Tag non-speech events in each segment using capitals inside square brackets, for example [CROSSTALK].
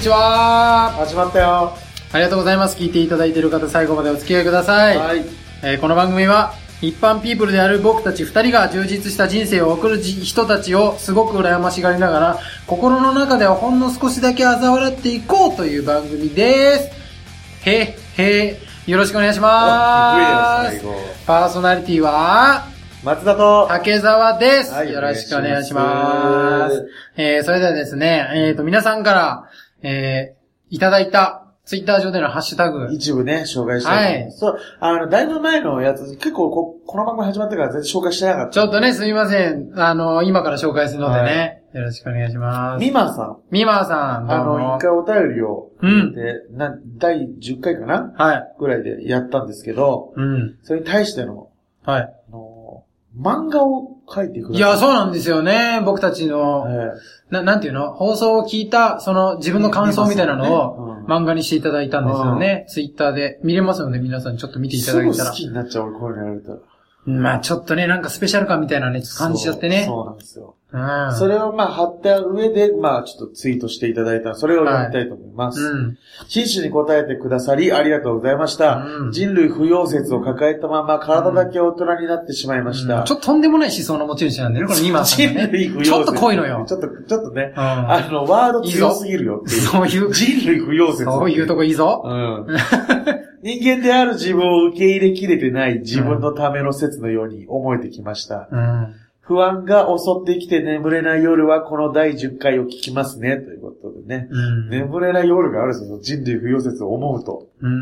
にちは始まったよ。ありがとうございます。聞いていただいている方、最後までお付き合いください。はい。えーこの番組は、一般ピープルである僕たち二人が充実した人生を送るじ人たちをすごく羨ましがりながら、心の中ではほんの少しだけ嘲笑っていこうという番組です。へ、へ、よろしくお願いします。パーソナリティは、松田と、竹澤です、はいよろしくお願いします。えー、それではですね、えーと、皆さんから、えー、いただいた、ツイッター上でのハッシュタグ、一部ね、紹介したいと思います。そう、あの、だいぶ前のやつ、結構こ、この番組始まってから全然紹介してなかった。ちょっとね、すみません。あの、今から紹介するのでね、よろしくお願いします。ミマさん。みまさん、あの、も一回お便りを、うんで、な、第10回かな？はい。ぐらいでやったんですけど、うん。それに対しての、はい。あの、漫画を書いてくださいや、そうなんですよね。僕たちの、えな、なんていうの？放送を聞いた、その自分の感想みたいなのみを漫画にしていただいたんですよね。ツイッターで見れますので皆さんちょっと見ていたすぐだけたら好。きになっちゃう、俺こうたら。まあちょっとね、なんかスペシャル感みたいなね、感じちゃってね。そうなんですよ。うん。それをまあ貼った上で、まあちょっとツイートしていただいた、それを読みたいと思います。うん。真摯に答えてくださり、ありがとうございました。うん人類不要説を抱えたまま、体だけ大人になってしまいました。ちょっととんでもない思想の持ち主なんだよね、この今さん人。類不要説。ちょっと濃いのよ。ちょっと、ちょっとね、うんあの、ワード強すぎるよっていう。そういう、人類不要説。そういうとこいいぞ。うん。[LAUGHS] 人間である自分を受け入れきれてない自分のための説のように思えてきました。うん。不安が襲ってきて眠れない夜はこの第10回を聞きますね。ということでね。うん。眠れない夜があるんですよ。人類不要説を思うと。うん。う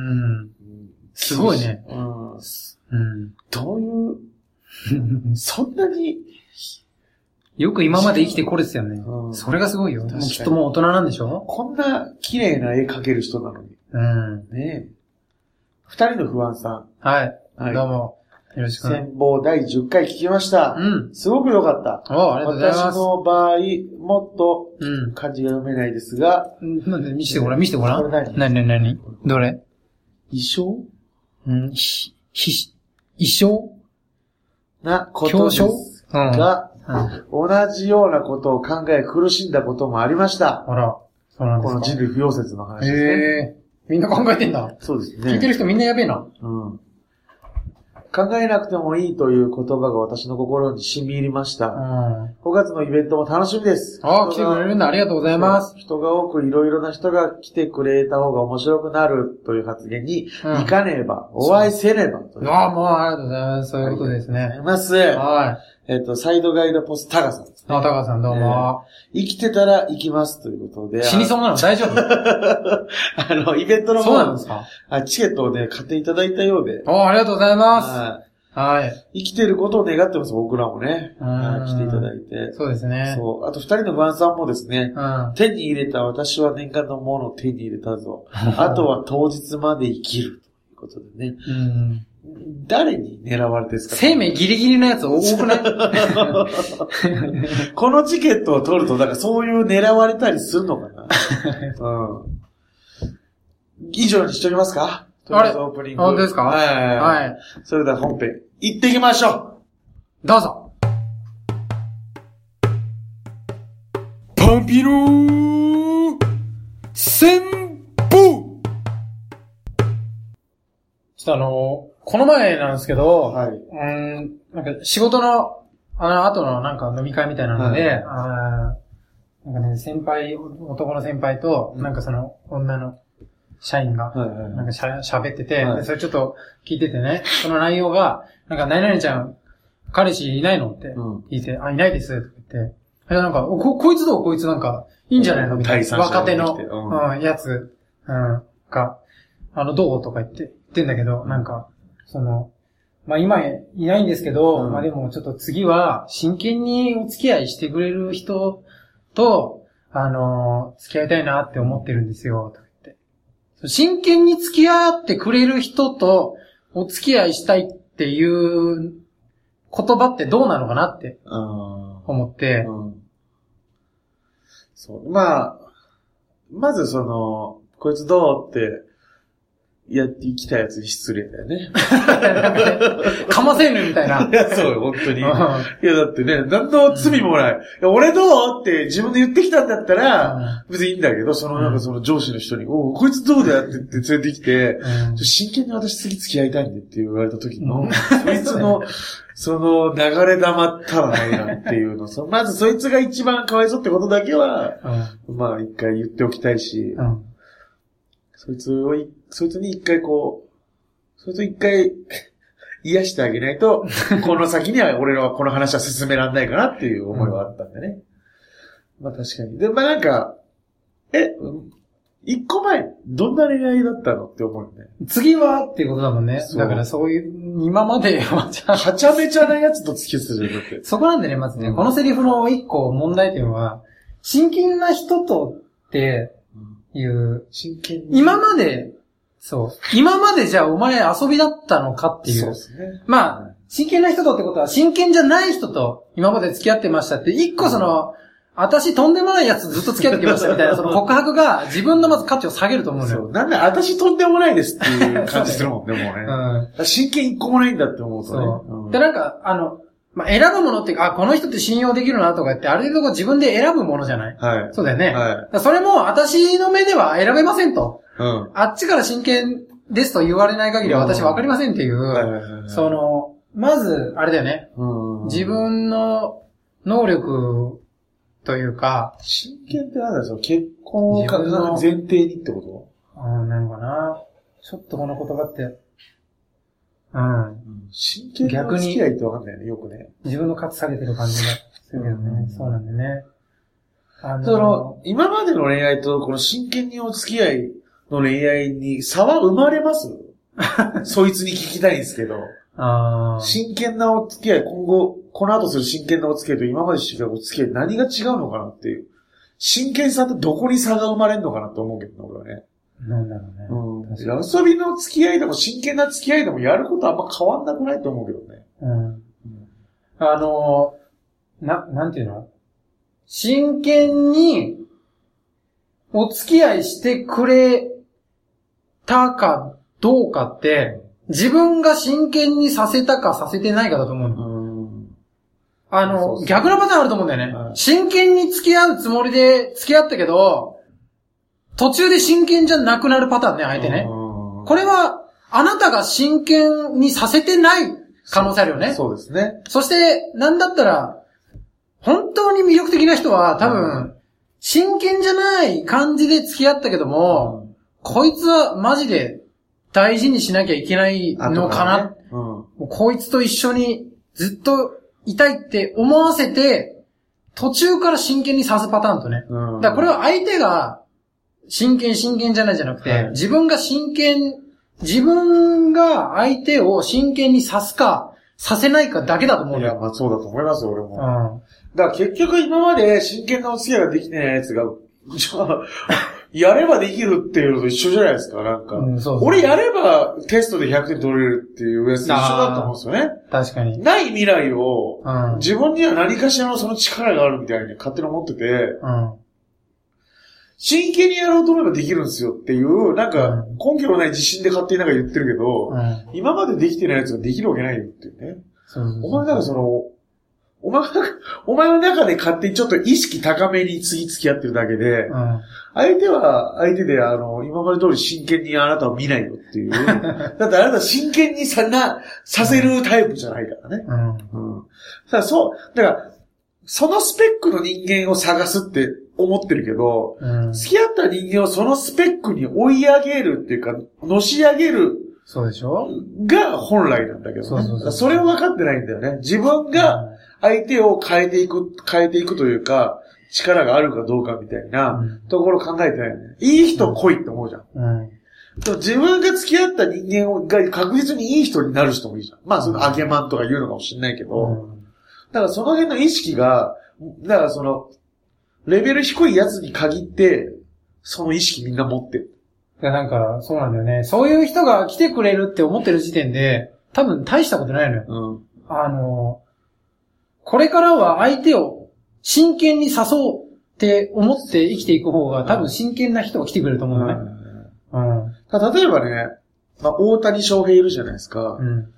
んすごいね。どういう、[LAUGHS] そんなに、よく今まで生きてこれてたよね。うんそれがすごいよ。きっともう大人なんでしょ？こんな綺麗な絵描ける人なのに。うん。ねえ。二人の不安さはい。ん。はい。どうも。よろしくお願い戦望第10回聞きました。うん。すごく良かった。おありがとうござい私ます。の場合、もっとうん。漢字が読めないですが、なんで見せてごらん、見せてごらん。これ何？なになになにどれ？衣装うん、ひ、ひ、衣装なことですうん。が、うん。同じようなことを考え苦しんだこともありました。あら、そうなんですか。この人類不要説の話ですね。へえ。みんな考えてんだ。そうですね。聞いてる人みんなやべえな。うん。考えなくてもいいという言葉が私の心に染み入りましうた。ん。5月のイベントも楽しみです。あ、来てくれるんだ。ありがとうございます。人が多くいろいろな人が来てくれた方が面白くなるという発言に、うん行かねば、お会いせねば。ああ、もうありがとうございます。そういうことですねありがとうござい。ます。はい。えっと、サイドガイドポストタガさんですね。あ、高橋さんどうも。生きてたら行きますということで。死にそうなの？大丈夫？[LAUGHS] あの、イベントのそう方なんですか？あチケットをね、買っていただいたようで。おありがとうございます。ははい。い生きてることを願ってます、僕らもね。来ていただいて。そうですね。そう。あと二人の不安さんもですね、うん。手に入れた私は念願のものを手に入れたぞ。[LAUGHS] あとは当日まで生きる。ということでね。うん。誰に狙われてるんですか？生命ギリギリのやつ多くない？[LAUGHS] このチケットを取ると、だからそういう狙われたりするのかな？[LAUGHS] うん。以上にしときますか？あえずオープニング。本当ですか？はいはいはい。はい。それでは本編、行ってきましょどうぞ。パンピロー戦法ちょっとあの、この前なんですけど、う。はい。うーん、なんか仕事の、あの後のなんか飲み会みたいなので、はい。あーなんかね、先輩、男の先輩と、なんかその女の社員が、なんかしゃ喋ってて、それちょっと聞いててね、その内容が、なんか、何々ちゃん、彼氏いないのってうん。聞いて、あ、いないです、って言って、え、なんか、こ、こいつどうこいつなんか、いいんじゃないの？みたいな。若手の、うん、やつ、うん、が、あの、どう？とか言って、言ってんだけど、なんか、その、まあ今いないんですけど、うんまあでもちょっと次は真剣にお付き合いしてくれる人と、あの付き合いたいなって思ってるんですよ、とか言って。真剣に付き合ってくれる人とお付き合いしたいっていう言葉ってどうなのかなってうん。思って、うん。そう。まあ、まずその、こいつどうってやってきたやつに失礼だよね。[LAUGHS] かませぬみたいな。いや、そうよ、本当に。いうんや、だってね、何の罪もない。いや、俺どうって自分で言ってきたんだったら、別にいいんだけど、そのなんかその上司の人に、おうこいつどうだよって言って連れてきて、真剣に私次付き合いたいんでって言われた時の、うんそいつの、[LAUGHS] その流れ玉ったらないなっていうの。そまずそいつが一番かわいそうってことだけは、まあ一回言っておきたいし、そいつをい、そいつに一回こう、そいつを一回 [LAUGHS] 癒してあげないと、[LAUGHS] この先には俺らはこの話は進められないかなっていう思いはあったんでね。まあ確かに。で、まあなんか、え、うん一個前、どんな恋愛だったのって思うよね。次はっていうことだもんね。だからそういう、今までは、ちゃめちゃなやつと付き合ってたじゃん、だって。そこなんでね、まずね、うんこのセリフの一個問題点は、真剣な人とっていう、真剣に。今まで、そう、今までじゃあお前遊びだったのかっていう。そうですね。まあ、真剣な人とってことは、真剣じゃない人と今まで付き合ってましたって、一個その、私とんでもないやつずっと付き合ってきましたみたいな、その [LAUGHS] 告白が自分のまず価値を下げると思うのよ。そう。なんで、私とんでもないですっていう感じするもんね、もうね。[LAUGHS] うん。真剣一個もないんだって思うとね。そう。んで、なんか、あの、まあ、選ぶものっていうか、あ、この人って信用できるなとか言って、ある程度こう自分で選ぶものじゃない？はい。そうだよね。はらそれも私の目では選べませんと。い。うん。あっちから真剣ですと言われない限りは私わかりませんっていう、はいはいはいはいその、まず、あれだよね。うん自分の能力というか、真剣ってなんだよ、その結婚を前提にってこうん、なのかな。ちょっとこの言葉って、うん、と真剣な付き合いってわかんないよね、よくね。自分の価値下げてる感じがするけどね。うんそうなんでね。あのその、今までの恋愛とこの真剣にお付き合いの恋愛に差は生まれます？[LAUGHS] そいつに聞きたいんですけど。あー真剣なお付き合い、今後、この後する真剣なお付き合いと今までしてきたお付き合い、何が違うのかなっていう。真剣さってどこに差が生まれるのかなと思うけどね、俺はね。なんだろうね。うん。遊びの付き合いでも真剣な付き合いでもやることあんま変わんなくないと思うけどね。うん。あの、な、なんていうの？真剣にお付き合いしてくれたかどうかって、自分が真剣にさせたかさせてないかだと思うの。うん。あそうそうの、逆のパターンあると思うんだよね。はい真剣に付き合うつもりで付き合ったけど、途中で真剣じゃなくなるパターンね、相手ね。ここれは、あなたが真剣にさせてない可能性あるよね。そうですね。そして、なんだったら、本当に魅力的な人は多う分、真剣じゃない感じで付き合ったけども、こいつはマジで大事にしなきゃいけないのかな。ね。うん。もうこいつと一緒にずっといたいって思わせて、途中から真剣にさすパターンとね。うん。だからこれは相手が真剣真剣じゃないじゃなくて、はい自分が真剣、自分が相手を真剣にさすか、させないかだけだと思うんいや、だよ。まあそうだと思いますよ、俺も。うん。だから結局今まで真剣なお付き合いができてないやつが、じゃあ、やればできるっていうのと一緒じゃないですか、なんか。うんそう俺やればテストで100点取れるっていうやつと一緒だと思うんですよね。確かに。ない未来を、うん。自分には何かしらのその力があるみたいに勝手に思ってて、うん。真剣にやろうと思えばできるんですよっていう、なんか根拠のない自信で勝手になんか言ってるけど、うん。今までできてないやつができるわけないよっていうね。そうそうそうお前なんかその、お前が、[LAUGHS] お前の中で勝手にちょっと意識高めに次付き合ってるだけで、うん。相手は相手であの、今まで通り真剣にあなたを見ないよっていう。[LAUGHS] だってあなた真剣にさ、な、させるタイプじゃないからね。うん。うん。だからそう、だから、そのスペックの人間を探すって思ってるけど、うん。付き合った人間をそのスペックに追い上げるっていうか、のし上げるそうでしょ？が本来なんだけどね。そうそうそうそれを分かってないんだよね。自分が相手を変えていく、変えていくというか、力があるかどうかみたいなうんところ考えてないよね。いい人来いって思うじゃん。うん。でも自分が付き合った人間が確実にいい人になる人もいいじゃん。まあ、その、あげまんとか言うのかもしれないけど、うんだからその辺の意識が、だからその、レベル低いやつに限って、その意識みんな持ってる。いや、なんか、そうなんだよね。そういう人が来てくれるって思ってる時点で、多分大したことないのよ。うん。あの、これからは相手を真剣に誘おうって思って生きていく方が、多分真剣な人が来てくれると思うのね。うん。た例えばね、まあ、大谷翔平いるじゃないですか。うん。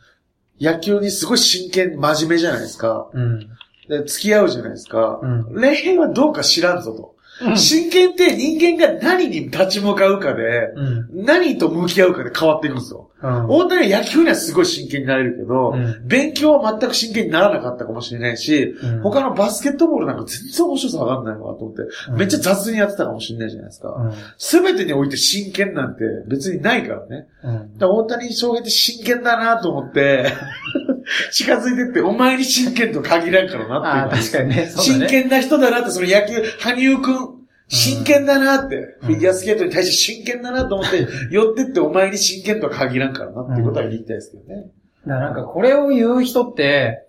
野球にすごい真剣、真面目じゃないですか。うん。で付き合うじゃないですか。うん恋愛はどうか知らんぞと。真剣って人間が何に立ち向かうかで、うん。何と向き合うかで変わっていくんですよ。うん。大谷は野球にはすごい真剣になれるけど、うん勉強は全く真剣にならなかったかもしれないし、うん他のバスケットボールなんか全然面白さわかんないわと思って、うんめっちゃ雑にやってたかもしれないじゃないですか。うん。すべてにおいて真剣なんて別にないからね。うん。だから大谷翔平って真剣だなと思って、[LAUGHS] 近づいてって、お前に真剣と限らんからなって。確かにね。ね。真剣な人だなって、その野球、羽生くん、真剣だなって、うんフィギュアスケートに対して真剣だなと思って、寄ってってお前に真剣とは限らんからなっていうことは言いたいですけどね。だからなんかこれを言う人って、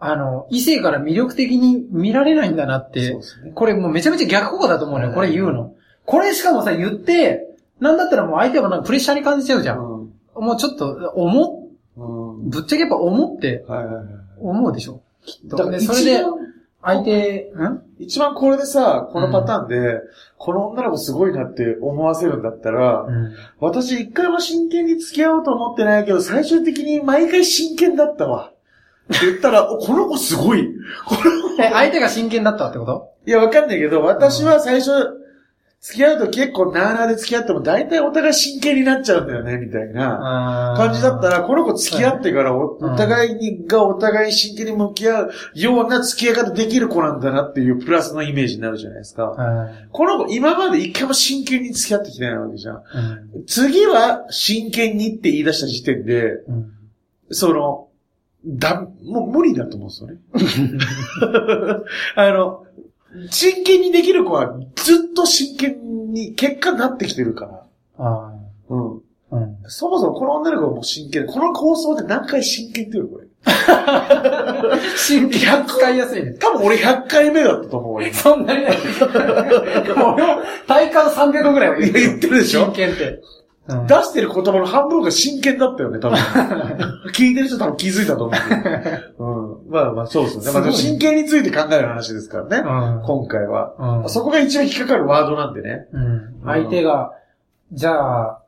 あの、異性から魅力的に見られないんだなってね。これもうめちゃめちゃ逆効果だと思うのよ、これ言うの。これしかもさ、言って、なんだったらもう相手はなんかプレッシャーに感じちゃうじゃん。うん。もうちょっと、思うん。っ、ぶっちゃけやっぱ思って。思うでしょ。きっと。だからで、それで相手、ん？一番これでさ、このパターンで、この女の子すごいなって思わせるんだったら、うん。私一回も真剣に付き合おうと思ってないけど、最終的に毎回真剣だったわ。って言ったら、お [LAUGHS] この子すごい。この子え、相手が真剣だったってこと？いや、わかんないけど、私は最初、付き合うと結構なーなーで付き合っても大体お互い真剣になっちゃうんだよね、みたいな感じだったら、この子付き合ってからお互いにがお互いに真剣に向き合うような付き合い方できる子なんだなっていうプラスのイメージになるじゃないですか。はいこの子今まで一回も真剣に付き合ってきてないわけじゃん。うん次は真剣にって言い出した時点で、うんその、だ、もう無理だと思うんですよね。[LAUGHS] あの、真剣にできる子はずっと真剣に結果になってきてるから。あうん。ーうん。そもそもこの女の子はもう真剣で、この構想で何回真剣って言うのこれ。真剣使いやすいね。多分俺100回目だったと思うわ今 [LAUGHS] そんなにない。俺も体感300度ぐらいは言ってるでしょ？真剣って。うん出してる言葉の半分が真剣だったよね、多分。[LAUGHS] 聞いてる人多分気づいたと思う。[LAUGHS] うん。まあまあ、そうですよね。まあ、真剣について考える話ですからね。うん今回は。うんそこが一番引っかかるワードなんでね。うん。相手が、じゃあ、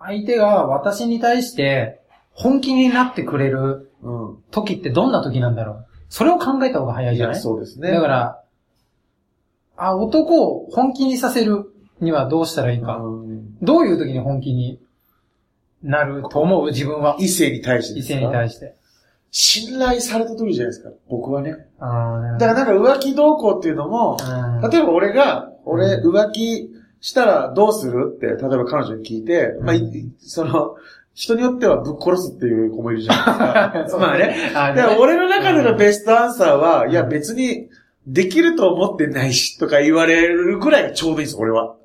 相手が私に対して本気になってくれるうん。時ってどんな時なんだろう？それを考えた方が早いじゃない？そうですね。だから、あ、男を本気にさせるにはどうしたらいいか。うんどういう時に本気になると思う？自分は。異性に対して異性に対して。信頼された時じゃないですか。僕はね。あだからなんか浮気動向っていうのも、ら例えば俺が、俺う浮気したらどうするって、例えば彼女に聞いて、まあ、その、人によってはぶっ殺すっていう子もいるじゃないですか。[LAUGHS] まあね。俺の中でのうんベストアンサーは、うんいや別にできると思ってないしとか言われるぐらいがちょうどいいんです、俺は。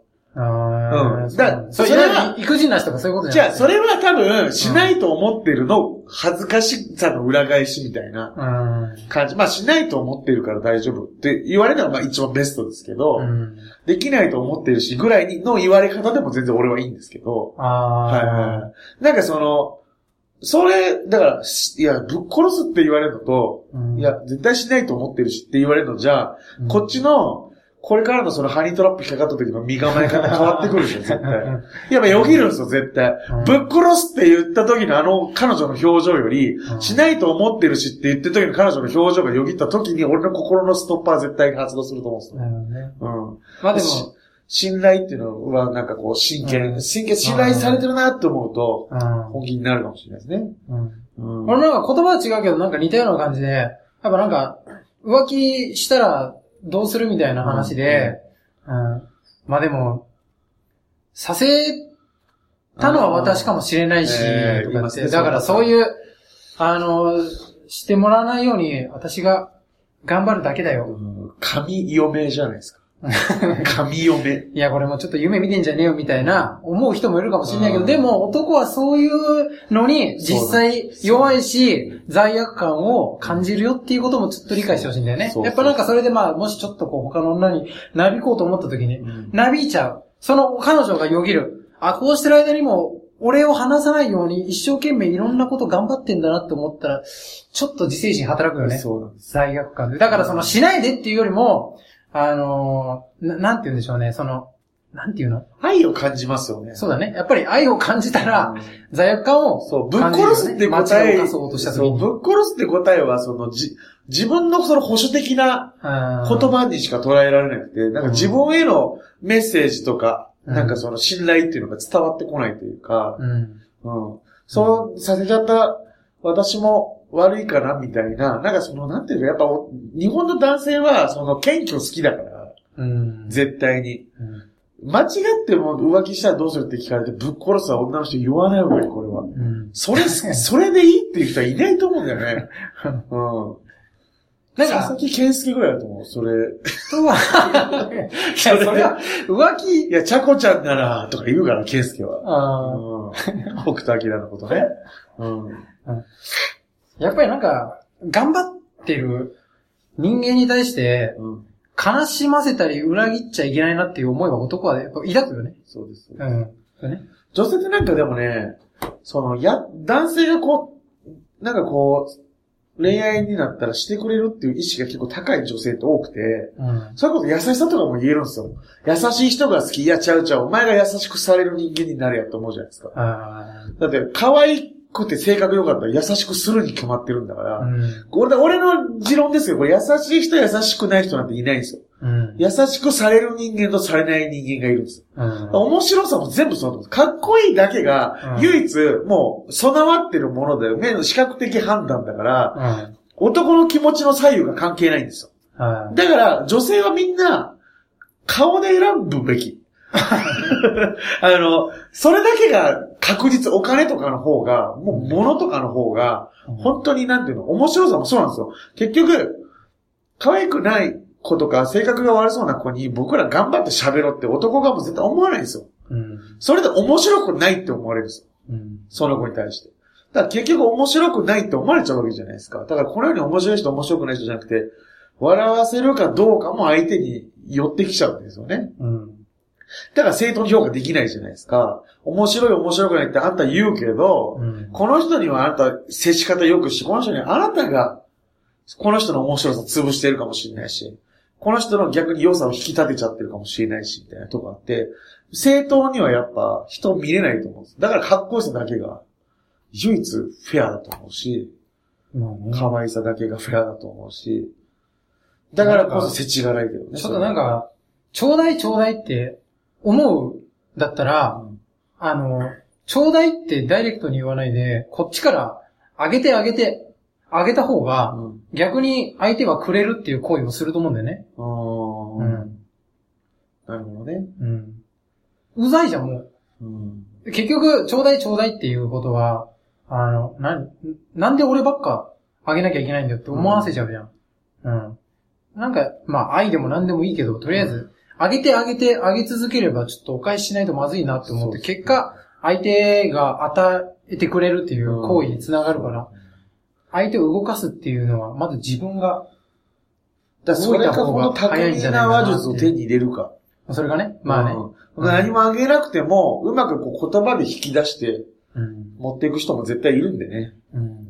あうんだそれは育児なしとかそういうことじゃあ、それ、れは多分、しないと思ってるの、恥ずかしさの裏返しみたいなうん。感じ。まあ、しないと思ってるから大丈夫って言われるのがまあ一番ベストですけど、うん。できないと思ってるし、ぐらいにの言われ方でも全然俺はいいんですけど。はい。なんかその、それ、だから、しいや、ぶっ殺すって言われるのと、うんいや、絶対しないと思ってるしって言われるのじゃ、うんこっちの、これからのそのハニートラップ引っかかった時の身構え方変わってくるでしょ、絶対。やっぱよぎるんですよ、絶対。うんぶっ殺すって言った時のあの彼女の表情より、うんしないと思ってるしって言ってる時の彼女の表情がよぎった時に、俺の心のストッパー絶対に発動すると思うんですよ。なるほどね。うん。まあでも、し信頼っていうのはなんかこう真剣、うん真剣、信頼されてるなって思うと、うん本気になるかもしれないですね。うん。うん。俺なんか言葉は違うけど、なんか似たような感じで、やっぱなんか、浮気したらどうするみたいな話で、うん。まあでも、させたのは私かもしれないし、えーとかって。だからそういう、あの、してもらわないように、私が頑張るだけだよ。うん神嫁じゃないですか。[LAUGHS] 神嫁。いや、これもちょっと夢見てんじゃねえよみたいな思う人もいるかもしれないけど、うんでも男はそういうのに実際弱いし、罪悪感を感じるよっていうこともちょっと理解してほしいんだよね。やっぱなんかそれでまあ、もしちょっとこう他の女になびこうと思った時に、うんなびいちゃう。その彼女がよぎる。あ、こうしてる間にも、俺を話さないように一生懸命いろんなこと頑張ってんだなって思ったら、ちょっと自制心働くよね。そう。罪悪感で。だからそのしないでっていうよりも、あのーな、なんて言うんでしょうね、その、なんていうの？愛を感じますよね。そうだね。やっぱり愛を感じたら、うん罪悪感をそう、ぶっ殺すって答え、そうとしたそう、時に。ぶっ殺すって答えは、その、じ、自分のその保守的なうん言葉にしか捉えられなくて、なんか自分へのメッセージとか、うんなんかその信頼っていうのが伝わってこないというか、うん。うん。そうさせちゃった私も悪いかなみたいな、なんかその、なんていうか、やっぱお日本の男性は、その、謙虚好きだから、うん。絶対に。うん間違っても浮気したらどうするって聞かれて、ぶっ殺すは女の人言わない方がいい、これは。うん。それ、[LAUGHS] それでいいっていう人はいないと思うんだよね。[LAUGHS] うん。なんか佐々木健介ぐらいだと思う、それ。人は、[LAUGHS] いや、それは、浮気いや、ちゃこちゃんなら、とか言うから、健介は。あうん。北斗晶のことね。うん。ーやっぱりなんか、頑張ってる人間に対して、うん。悲しませたり裏切っちゃいけないなっていう思いは男はやっぱ抱くよね。そうです。うん。女性ってなんかでもね、その、や、男性がこう、なんかこう、恋愛になったらしてくれるっていう意識が結構高い女性って多くて、うん。それこそ優しさとかも言えるんですよ。優しい人が好き。いや、ちゃうちゃう。お前が優しくされる人間になれやって思うじゃないですか。あだって、可愛くて性格良かったら優しくするに決まってるんだから、あ。うん。俺俺の持論ですよ。これ優しい人、優しくない人なんていないんですよ。うん。優しくされる人間とされない人間がいるんですよ。うん。面白さも全部そうなんです。かっこいいだけが、うん唯一、もう、備わってるもので、目の視覚的判断だから、うん。男の気持ちの左右が関係ないんですよ。はい。だから、女性はみんな、顔で選ぶべき。[LAUGHS] あの、それだけが確実、お金とかの方が、もう物とかの方が、本当になんていうの、面白さもそうなんですよ。結局、可愛くない子とか、性格が悪そうな子に僕ら頑張って喋ろうって男がもう絶対思わないんですよ。うん。それで面白くないって思われるんですよ。うん。その子に対して。だから結局面白くないって思われちゃうわけじゃないですか。だからこのように面白い人面白くない人じゃなくて、笑わせるかどうかも相手に寄ってきちゃうんですよね。うん。だから正当に評価できないじゃないですか。面白い面白くないってあんた言うけど、うん。この人にはあなた接し方良くし、この人にはあなたが、この人の面白さ潰してるかもしれないし、この人の逆に良さを引き立てちゃってるかもしれないし、みたいなとこあって、正当にはやっぱ人見れないと思うんです。だからかっこよさだけが唯一フェアだと思うし、可愛さだけがフェアだと思うし、だからこそ世知辛いけどね。ちょっとなんか、ちょうだいちょうだいって思うだったら、うんあの、ちょうだいってダイレクトに言わないで、こっちからあげてあげて、あげた方が、うん。逆に相手がくれるっていう行為をすると思うんだよね。あーうん。なるほどね。うん。うざいじゃん、もう。結局、ちょうだいちょうだいっていうことは、あの、なん、なんで俺ばっかあげなきゃいけないんだよって思わせちゃうじゃん。うん。なんか、まあ、愛でも何でもいいけど、とりあえず、あげてあげてあげ続ければ、ちょっとお返ししないとまずいなって思って、結果、相手が与えてくれるっていう行為につながるから、相手を動かすっていうのは、まず自分が、だそれかこの巧みな話術を手に入れるか。それがね、まあね。うん何もあげなくても、うまくこう言葉で引き出してうん。持っていく人も絶対いるんでね。うん。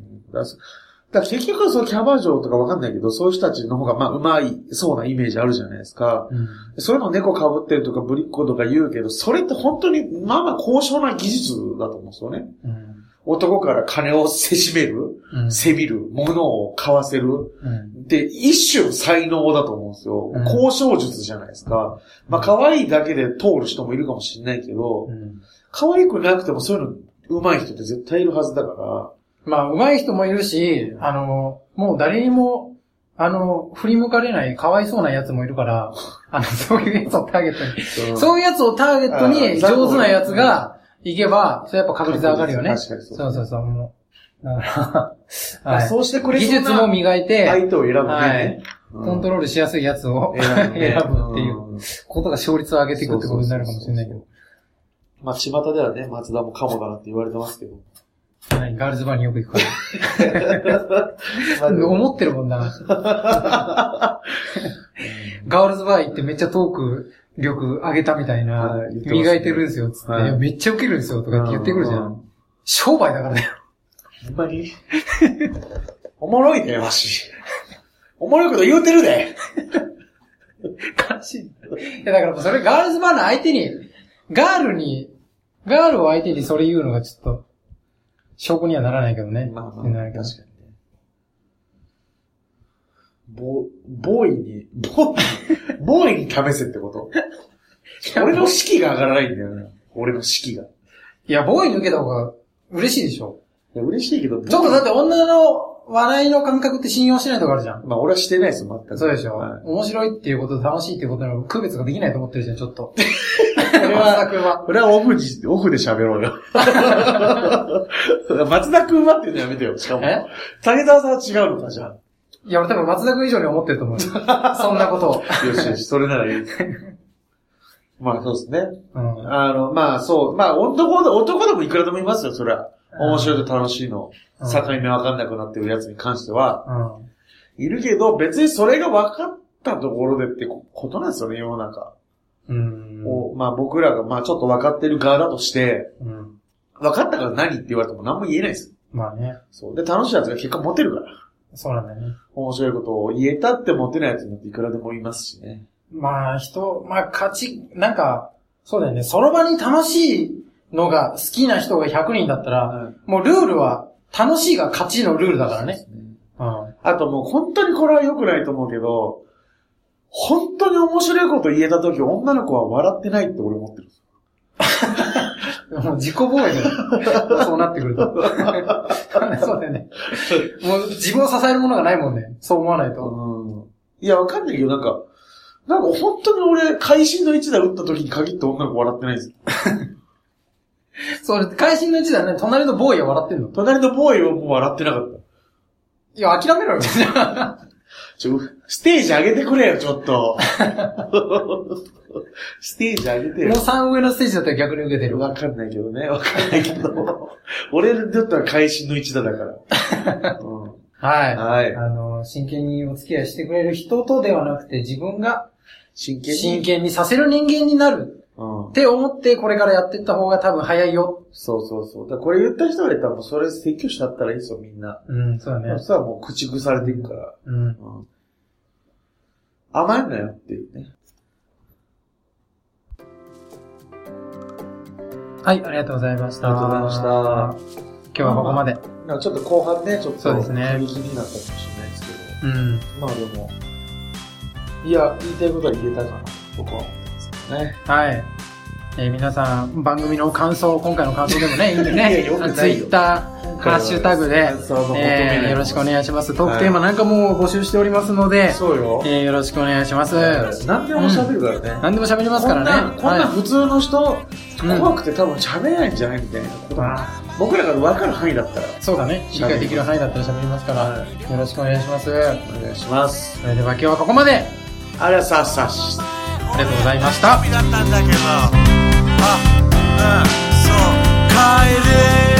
だから結局そうキャバ嬢とかわかんないけど、そういう人たちの方がまあうまいそうなイメージあるじゃないですか。うん。そういうの猫被ってるとかぶりっ子とか言うけど、それって本当にまあまあ高尚な技術だと思うんですよね。うん。男から金をせしめる、うん。せびる、物を買わせる。うん。で、一種才能だと思うんですよ。うん交渉術じゃないですか。まあ可愛いだけで通る人もいるかもしれないけど、うん。可愛くなくてもそういうの上手い人って絶対いるはずだから、まあ、上手い人もいるし、あの、もう誰にも、あの、振り向かれない、かわいそうなやつもいるから、[LAUGHS] あの、そういうやつをターゲットに、そういうやつをターゲットに上手なやつが行けば、それやっぱ確率上がるよね。確かにそう。そうそうそう、もう。だから、[LAUGHS] あはい。そうしてくれ技術も磨いて、相手を選ぶね。はいうんコントロールしやすいやつを選ぶ [LAUGHS] っていううんことが勝率を上げていくってことになるかもしれないけど。まあ、巷ではね、松田もカモだなって言われてますけど。はいガールズバーによく行くから。[LAUGHS] 思ってるもんな。[LAUGHS] ガールズバー行ってめっちゃトーク力上げたみたいな、はいね磨いてるんですよ、つって、はいめっちゃウケるんですよ、とかって言ってくるじゃ。うん商売だからね。ほんまにおもろいね、わし。おもろいこと言うてるで。悲しい。や、だからそれガールズバーの相手に、ガールに、ガールを相手にそれ言うのがちょっと、証拠にはならないけどね。まあまあ、確かにね。ボ、ボーイに、ボーイに、ボーイに試せってこと？俺の士気が上がらないんだよね。俺の士気が。いいや、ボーイ抜けた方が嬉しいでしょ。や、嬉しいけど、ちょっとだって女の笑いの感覚って信用してないとこあるじゃん。まあ俺はしてないですよ、全く。そうでしょ、はい面白いっていうことと楽しいっていうことの区別ができないと思ってるじゃん、ちょっと。れは松田君は。俺はオフに、オフで喋ろうよ。[LAUGHS] 松田くんはっていうのやめてよ、しかも。え？竹澤さんは違うのか、じゃあ。いや、俺多分松田君以上に思ってると思うよ。[LAUGHS] そんなことを。よしよし、それならいい。[LAUGHS] まあそうですね。うん。あの、まあそう、まあ男で、男でもいくらでもいますよ、それは。面白いと楽しいの、うん境目わかんなくなってるやつに関しては、うん。いるけど、別にそれが分かったところでってことなんですよね、世の中。うん。をまあ僕らが、まあちょっと分かってる側だとして、うん。分かったから何って言われても何も言えないです。まあね。そう。で、楽しいやつが結果モテるから。そうなんだよね。面白いことを言えたってモテないやつになっていくらでもいますしね。まあ、人、まあ、勝ち、なんか、そうだよね。その場に楽しいのが好きな人が100人だったら、もうルールは、楽しいが勝ちのルールだからね。うん。あともう本当にこれは良くないと思うけど、本当に面白いこと言えた時女の子は笑ってないって俺思ってるんですよ。[LAUGHS] もう自己防衛だよ。[LAUGHS] そうなってくると。[LAUGHS] そうだよね。もう自分を支えるものがないもんね。そう思わないと。うん。いや、わかんないけど、なんか、なんか本当に俺、会心の一打打った時に限って女の子笑ってないんですよ。それ、会心の一だね。隣のボーイは笑ってんの隣のボーイはもう笑ってなかった。いや、諦めろよ。ちょ、ステージ上げてくれよ、ちょっと。ステージ上げてよもう。3上のステージだったら逆に受けてる。わかんないけどね、わかんないけど。俺にとっては会心の一打だから。うんはい。はいあの、真剣にお付き合いしてくれる人とではなくて、自分が真剣に？真剣にさせる人間になるうんって思って、これからやっていった方が多分早いよ。そうそうそう。だこれ言った人がいたらもうそれ説教したったらいいですよ、みんな。うん、そうだねそ。したらもう口腐れていくから。うん。うん甘いんなよっていうね。はい、ありがとうございました。ありがとうございました。今日はここまで。なんかちょっと後半ね、ちょっとそうですね過激になったかもしれないですけど。うん。まあでも、いや、言いたいことは言えたかな、僕は思ってますけどね。はい。えー皆さん、番組の感想、今回の感想でもね、いいんでねツイッター、ハッシュタグでえーよろしくお願いします。トークテーマなんかも募集しておりますので、そうよ。えーよろしくお願いします。何でも喋るからね。何でも喋りますからね。こんな、普通の人、うん怖くて多分喋れないんじゃないみたいなことあ僕らが分かる範囲だったら、そうだね。理解できる範囲だったら喋りますから、はよろしくお願いします。お願いします。それでは今日はここまで。ありがとうございました。ありがとうございました。だったんだけど、あ、うん、そう、帰れ